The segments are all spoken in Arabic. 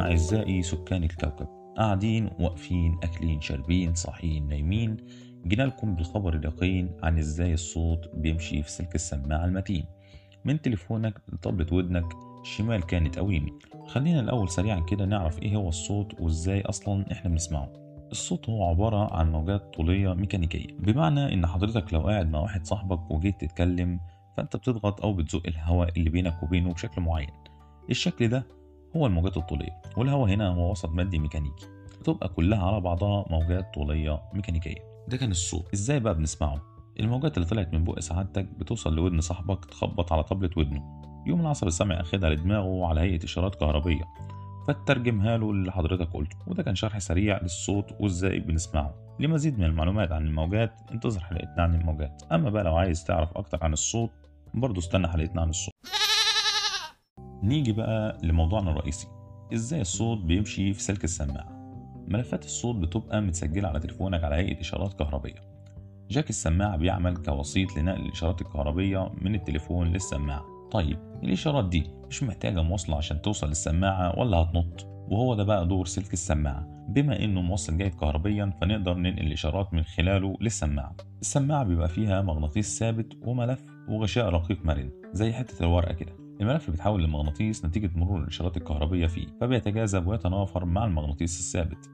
أعزائي سكان الكوكب قاعدين واقفين أكلين شاربين صاحيين نايمين. جينا لكم بالخبر اليقين عن إزاي الصوت بيمشي في سلك السماعة المتين. من تليفونك لطبلة ودنك شمال كانت أو يمين خلينا الأول سريعا كده نعرف إيه هو الصوت وإزاي أصلا إحنا بنسمعه. الصوت هو عبارة عن موجات طولية ميكانيكية. بمعنى إن حضرتك لو قاعد مع واحد صاحبك وجيت تتكلم فأنت بتضغط أو بتزق الهواء اللي بينك وبينه بشكل معين. الشكل ده هو الموجات الطولية والهواء هنا هو وسط مادي ميكانيكي بتبقى كلها على بعضها موجات طولية ميكانيكية. ده كان الصوت إزاي بقى بنسمعه؟ الموجات اللي طلعت من بق سعادتك بتوصل لودن صاحبك تخبط على طبلة ودنه. يقوم العصب السمعي أخدها لدماغه على هيئة إشارات كهربية فترجمها له اللي حضرتك قلته وده كان شرح سريع للصوت وإزاي بنسمعه. لمزيد من المعلومات عن الموجات انتظر حلقتنا عن الموجات. أما بقى لو عايز تعرف أكتر عن الصوت برضه استنى حلقتنا عن الصوت. نيجي بقى لموضوعنا الرئيسي. إزاي الصوت بيمشي في سلك السماعة؟ ملفات الصوت بتبقى متسجلة على تليفونك على هيئة إشارات كهربية. جاك السماعة بيعمل كوسيط لنقل الإشارات الكهربية من التليفون للسماعة. طيب الإشارات دي مش محتاجة مواصلة عشان توصل للسماعة ولا هتنط؟ وهو ده بقى دور سلك السماعة. بما إنه موصل جيد كهربيا فنقدر ننقل الإشارات من خلاله للسماعة. السماعة بيبقى فيها مغناطيس ثابت وملف وغشاء رقيق مرن زي حتة الورقة كده. الملف بيتحول لمغناطيس نتيجة مرور الإشارات الكهربية فيه فبيتجاذب ويتنافر مع المغناطيس الثابت.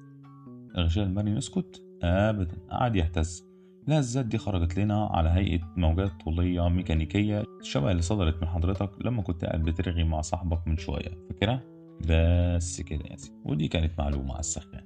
الغشاء المرن يسكت؟ أبدا. قعد يهتز. الهزات دي خرجت لنا على هيئة موجات طولية ميكانيكية شبه اللي صدرت من حضرتك لما كنت قاعد بترغي مع صاحبك من شوية. فاكرها؟ بس كده يا سيدي. ودي كانت معلومة على السخان.